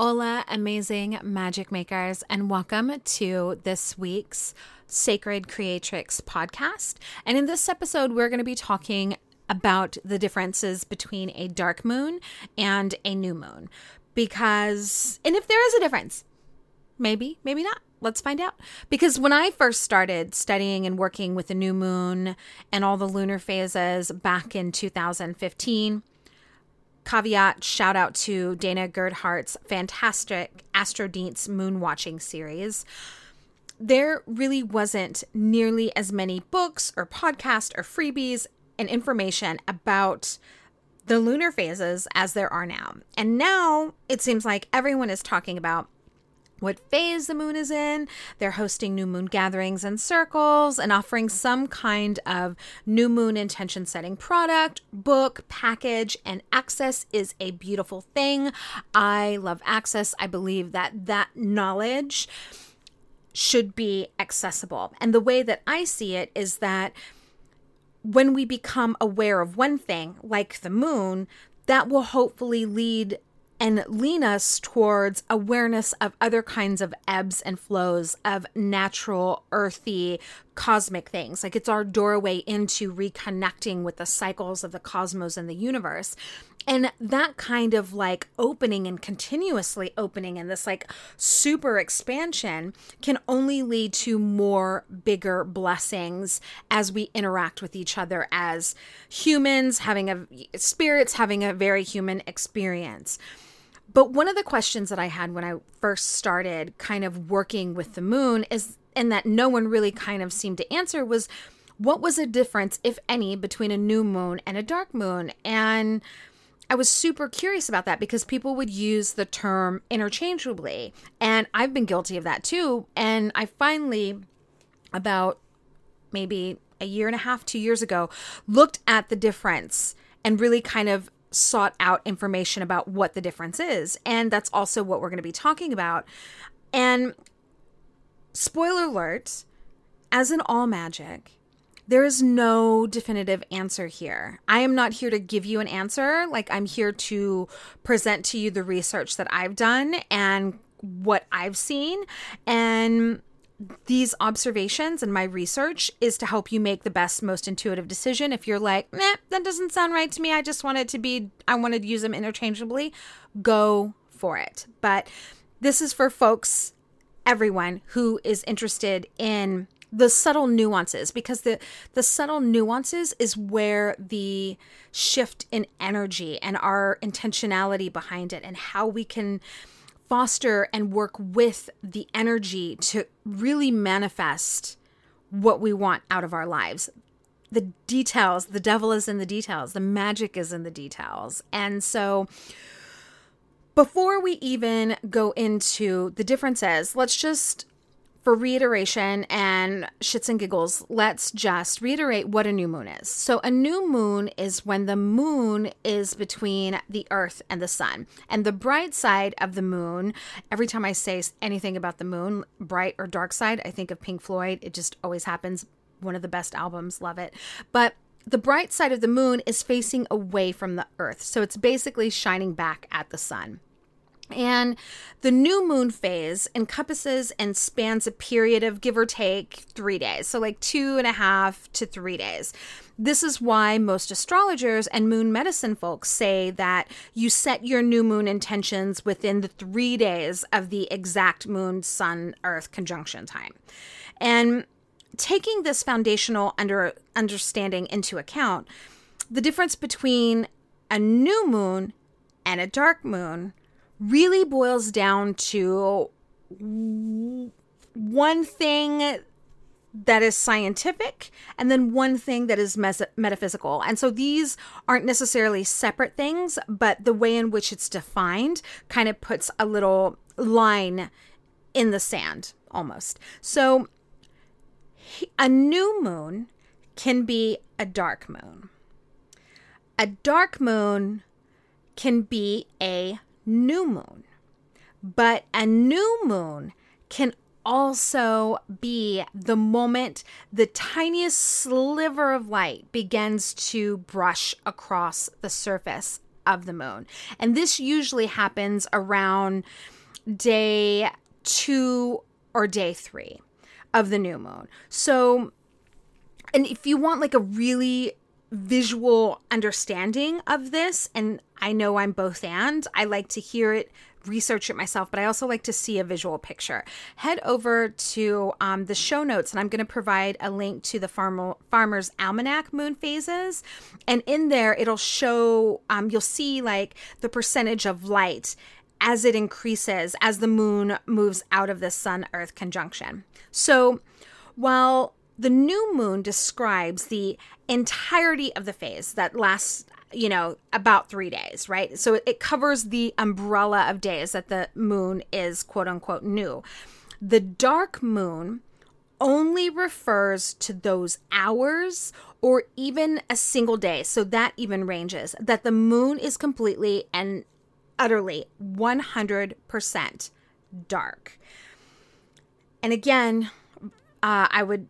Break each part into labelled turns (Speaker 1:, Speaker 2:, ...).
Speaker 1: Hola, amazing magic makers, and welcome to this week's Sacred Creatrix podcast. And in this episode, we're going to be talking about the differences between a dark moon and a new moon. Because, and if there is a difference, maybe, maybe not. Let's find out. Because when I first started studying and working with the new moon and all the lunar phases back in 2015, caveat shout out to Dana Gerhardt's fantastic Astrodienst moon watching series. There really wasn't nearly as many books or podcasts or freebies and information about the lunar phases as there are now. And now it seems like everyone is talking about what phase the moon is in. They're hosting new moon gatherings and circles and offering some kind of new moon intention setting product, book, package, and access is a beautiful thing. I love access. I believe that that knowledge should be accessible. And the way that I see it is that when we become aware of one thing, like the moon, that will hopefully lead and lean us towards awareness of other kinds of ebbs and flows of natural, earthy, cosmic things. Like it's our doorway into reconnecting with the cycles of the cosmos and the universe. And that kind of like opening and continuously opening and this like super expansion can only lead to more bigger blessings as we interact with each other as humans, having a spirits, having a very human experience. But one of the questions that I had when I first started kind of working with the moon is, and that no one really kind of seemed to answer was, what was the difference, if any, between a new moon and a dark moon? And I was super curious about that because people would use the term interchangeably. And I've been guilty of that too. And I finally, about maybe a year and a half, two years ago, looked at the difference and really kind of sought out information about what the difference is. And that's also what we're going to be talking about. And spoiler alert, as in all magic, there is no definitive answer here. I am not here to give you an answer. Like, I'm here to present to you the research that I've done and what I've seen. And these observations and my research is to help you make the best, most intuitive decision. If you're like, that doesn't sound right to me, I just want it to be, I want to use them interchangeably, go for it. But this is for folks, everyone who is interested in the subtle nuances because the the subtle nuances is where the shift in energy and our intentionality behind it and how we can foster and work with the energy to really manifest what we want out of our lives. The details, the devil is in the details, the magic is in the details. And so, before we even go into the differences, let's just for reiteration and shits and giggles, let's just reiterate what a new moon is. So, a new moon is when the moon is between the earth and the sun. And the bright side of the moon, every time I say anything about the moon, bright or dark side, I think of Pink Floyd. It just always happens. One of the best albums, love it. But the bright side of the moon is facing away from the earth. So, it's basically shining back at the sun. And the new moon phase encompasses and spans a period of give or take three days. So, like two and a half to three days. This is why most astrologers and moon medicine folks say that you set your new moon intentions within the three days of the exact moon sun earth conjunction time. And taking this foundational under understanding into account, the difference between a new moon and a dark moon really boils down to one thing that is scientific and then one thing that is mes- metaphysical. And so these aren't necessarily separate things, but the way in which it's defined kind of puts a little line in the sand almost. So a new moon can be a dark moon. A dark moon can be a new moon. But a new moon can also be the moment the tiniest sliver of light begins to brush across the surface of the moon. And this usually happens around day two or day three of the new moon. So, and if you want like a really visual understanding of this, and I know I'm both and, I like to hear it research it myself, but I also like to see a visual picture. Head over to um, the show notes, and I'm going to provide a link to the Farmer, Farmer's Almanac moon phases. And in there, it'll show, um, you'll see like the percentage of light as it increases as the moon moves out of the Sun Earth conjunction. So while the new moon describes the entirety of the phase that lasts you know, about three days, right? So it covers the umbrella of days that the moon is quote unquote new. The dark moon only refers to those hours or even a single day. So that even ranges that the moon is completely and utterly 100% dark. And again, uh, I would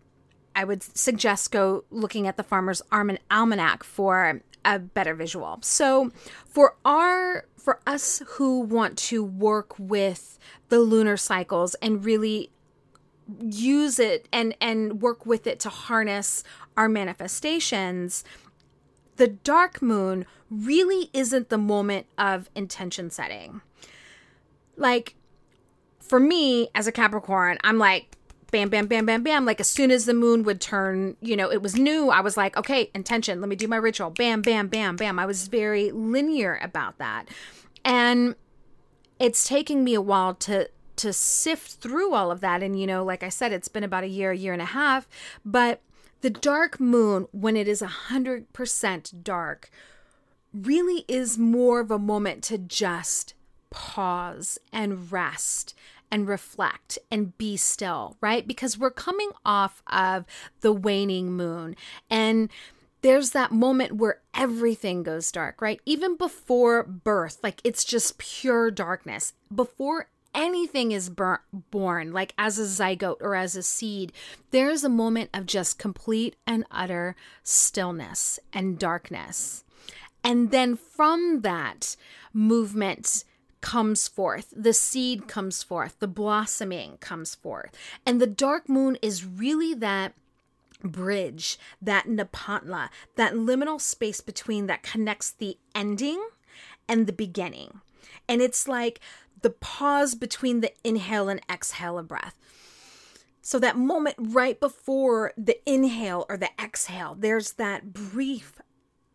Speaker 1: I would suggest go looking at the Farmer's Almanac for a better visual. So for our for us who want to work with the lunar cycles and really use it and and work with it to harness our manifestations, the dark moon really isn't the moment of intention setting. Like for me as a Capricorn, I'm like bam, bam, bam, bam, bam. Like as soon as the moon would turn, you know, it was new. I was like, okay, intention. Let me do my ritual. Bam, bam, bam, bam. I was very linear about that. And it's taking me a while to to sift through all of that and you know like i said it's been about a year a year and a half but the dark moon when it is a 100% dark really is more of a moment to just pause and rest and reflect and be still, right? Because we're coming off of the waning moon and there's that moment where everything goes dark, right? Even before birth, like it's just pure darkness. Before anything is born, like as a zygote or as a seed, there's a moment of just complete and utter stillness and darkness. And then from that movement, comes forth, the seed comes forth, the blossoming comes forth. And the dark moon is really that bridge, that Nepantla, that liminal space between that connects the ending and the beginning. And it's like the pause between the inhale and exhale of breath. So, that moment right before the inhale or the exhale, there's that brief,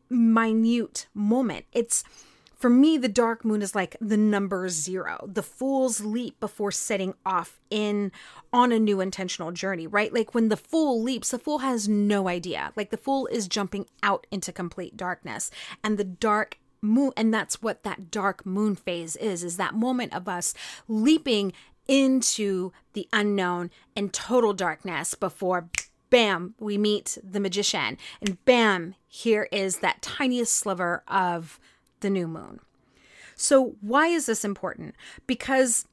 Speaker 1: minute moment. It's for me, the dark moon is like the number zero, the fool's leap before setting off in on a new intentional journey, right? Like when the fool leaps, the fool has no idea. Like the fool is jumping out into complete darkness. And the dark moon, and that's what that dark moon phase is, is that moment of us leaping into the unknown and total darkness before bam, we meet the magician. And bam, here is that tiniest sliver of the new moon. So, why is this important? Because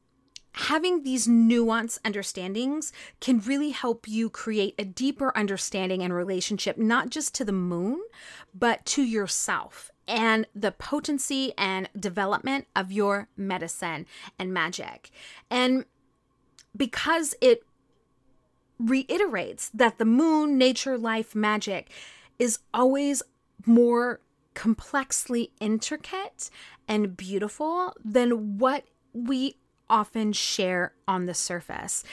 Speaker 1: having these nuanced understandings can really help you create a deeper understanding and relationship, not just to the moon, but to yourself and the potency and development of your medicine and magic. And because it reiterates that the moon, nature, life, magic is always more complexly intricate and beautiful than what we often share on the surface.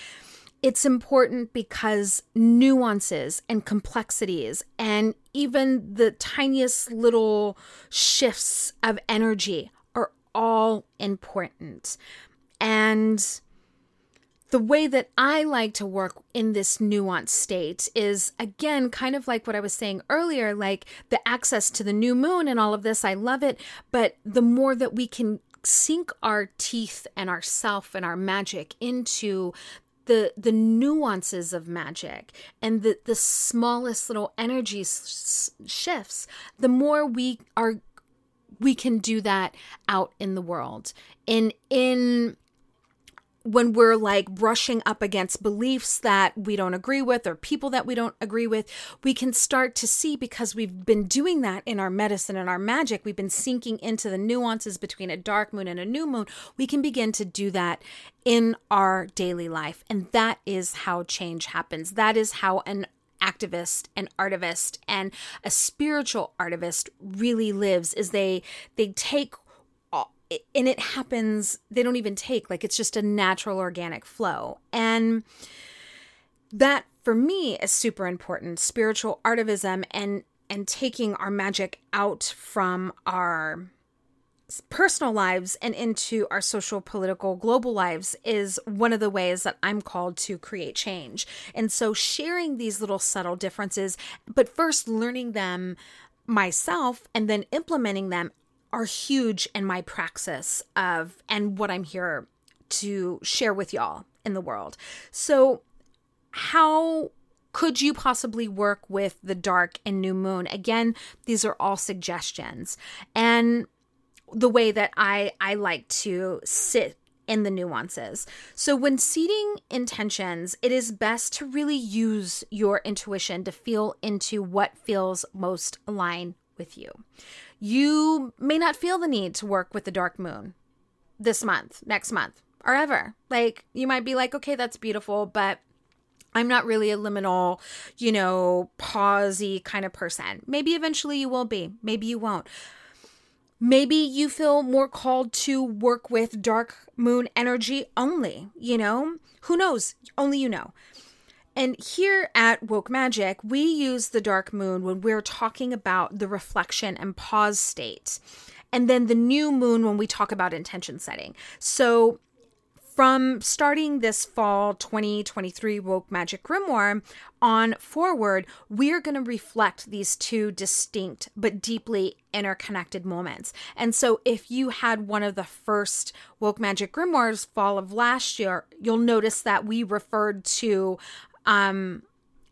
Speaker 1: It's important because nuances and complexities and even the tiniest little shifts of energy are all important. And the way that I like to work in this nuanced state is again kind of like what I was saying earlier like the access to the new moon and all of this I love it. But the more that we can sink our teeth and our self and our magic into the the nuances of magic and the the smallest little energy s- shifts the more we are we can do that out in the world. In in when we're like brushing up against beliefs that we don't agree with or people that we don't agree with, we can start to see because we've been doing that in our medicine and our magic. We've been sinking into the nuances between a dark moon and a new moon. We can begin to do that in our daily life. And that is how change happens. That is how an activist an artivist and a spiritual artivist really lives is they they take and it happens they don't even take like it's just a natural organic flow and that for me is super important spiritual artivism and and taking our magic out from our personal lives and into our social political global lives is one of the ways that I'm called to create change. And so sharing these little subtle differences but first learning them myself and then implementing them are huge in my praxis of and what I'm here to share with y'all in the world. So, how could you possibly work with the dark and new moon? Again, these are all suggestions. And the way that I I like to sit in the nuances. So, when seeding intentions, it is best to really use your intuition to feel into what feels most aligned with you you may not feel the need to work with the dark moon this month, next month, or ever. Like, you might be like, okay, that's beautiful, but I'm not really a liminal, you know, pausey kind of person. Maybe eventually you will be, maybe you won't. Maybe you feel more called to work with dark moon energy only, you know? Who knows? Only you know. And here at Woke Magic, we use the dark moon when we're talking about the reflection and pause state. And then the new moon when we talk about intention setting. So from starting this fall 2023 Woke Magic Grimoire on forward, we're going to reflect these two distinct but deeply interconnected moments. And so, if you had one of the first Woke Magic Grimoires fall of last year, you'll notice that we referred to um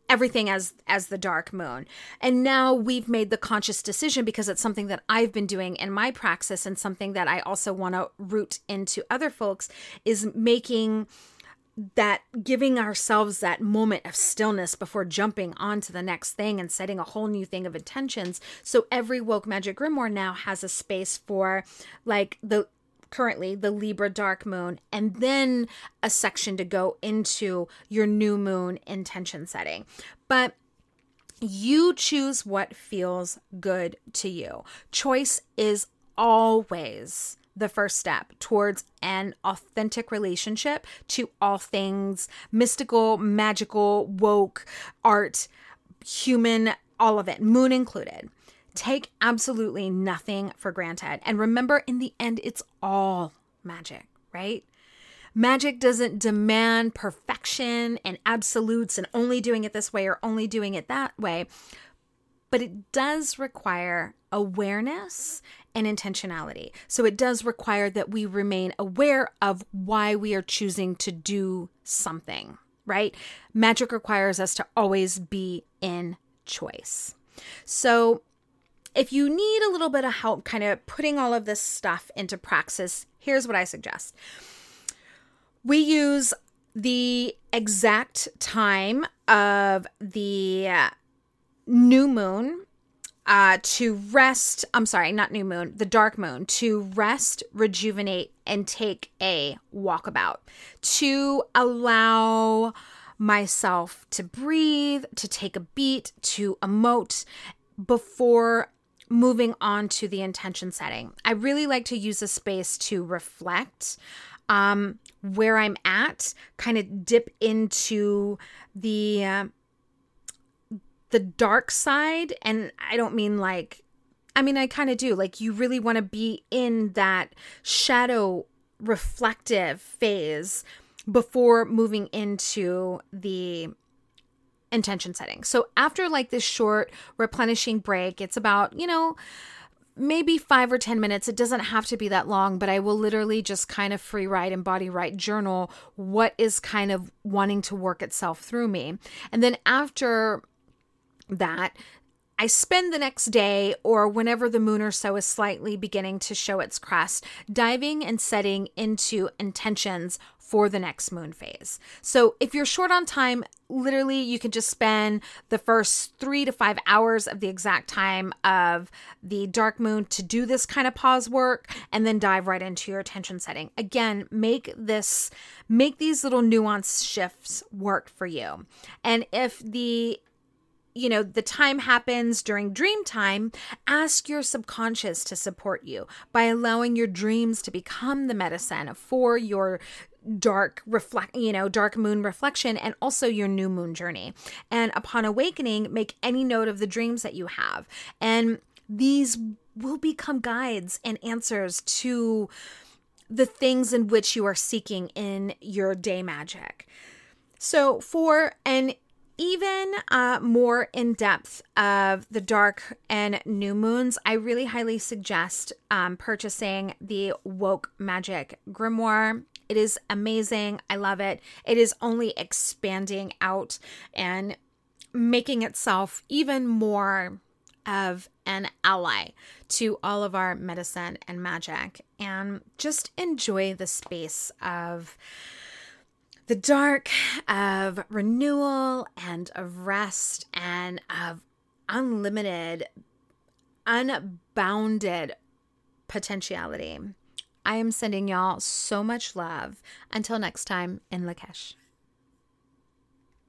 Speaker 1: everything as as the dark moon and now we've made the conscious decision because it's something that i've been doing in my praxis and something that i also want to root into other folks is making that giving ourselves that moment of stillness before jumping on to the next thing and setting a whole new thing of intentions. So every woke magic grimoire now has a space for like the currently the Libra dark moon, and then a section to go into your new moon intention setting. But you choose what feels good to you. Choice is always the first step towards an authentic relationship to all things mystical, magical, woke, art, human, all of it, moon included. Take absolutely nothing for granted. And remember, in the end, it's all magic, right? Magic doesn't demand perfection and absolutes and only doing it this way or only doing it that way, but it does require awareness and intentionality. So it does require that we remain aware of why we are choosing to do something, right? Magic requires us to always be in choice. So if you need a little bit of help kind of putting all of this stuff into praxis, here's what I suggest. We use the exact time of the new moon uh, to rest. I'm sorry, not new moon, the dark moon, to rest, rejuvenate, and take a walkabout, to allow myself to breathe, to take a beat, to emote before moving on to the intention setting. I really like to use a space to reflect um, where I'm at, kind of dip into the uh, the dark side, and I don't mean like. I mean, I kind of do. Like, you really want to be in that shadow reflective phase before moving into the intention setting. So after like this short replenishing break, it's about, you know, maybe five or 10 minutes. It doesn't have to be that long, but I will literally just kind of free write and body write journal what is kind of wanting to work itself through me. And then after that, I spend the next day or whenever the moon or so is slightly beginning to show its crest, diving and setting into intentions for the next moon phase. So if you're short on time, literally you can just spend the first three to five hours of the exact time of the dark moon to do this kind of pause work and then dive right into your attention setting. Again, make this, make these little nuance shifts work for you. And if the you know, the time happens during dream time, ask your subconscious to support you by allowing your dreams to become the medicine for your dark reflect you know dark moon reflection and also your new moon journey. And upon awakening make any note of the dreams that you have. And these will become guides and answers to the things in which you are seeking in your day magic. So for an even uh, more in depth of the dark and new moons, I really highly suggest um, purchasing the Woke Magic Grimoire. It is amazing. I love it. It is only expanding out and making itself even more of an ally to all of our medicine and magic. And just enjoy the space of the dark, of renewal and of rest and of unlimited, unbounded potentiality. I am sending y'all so much love. Until next time in Lak'ech.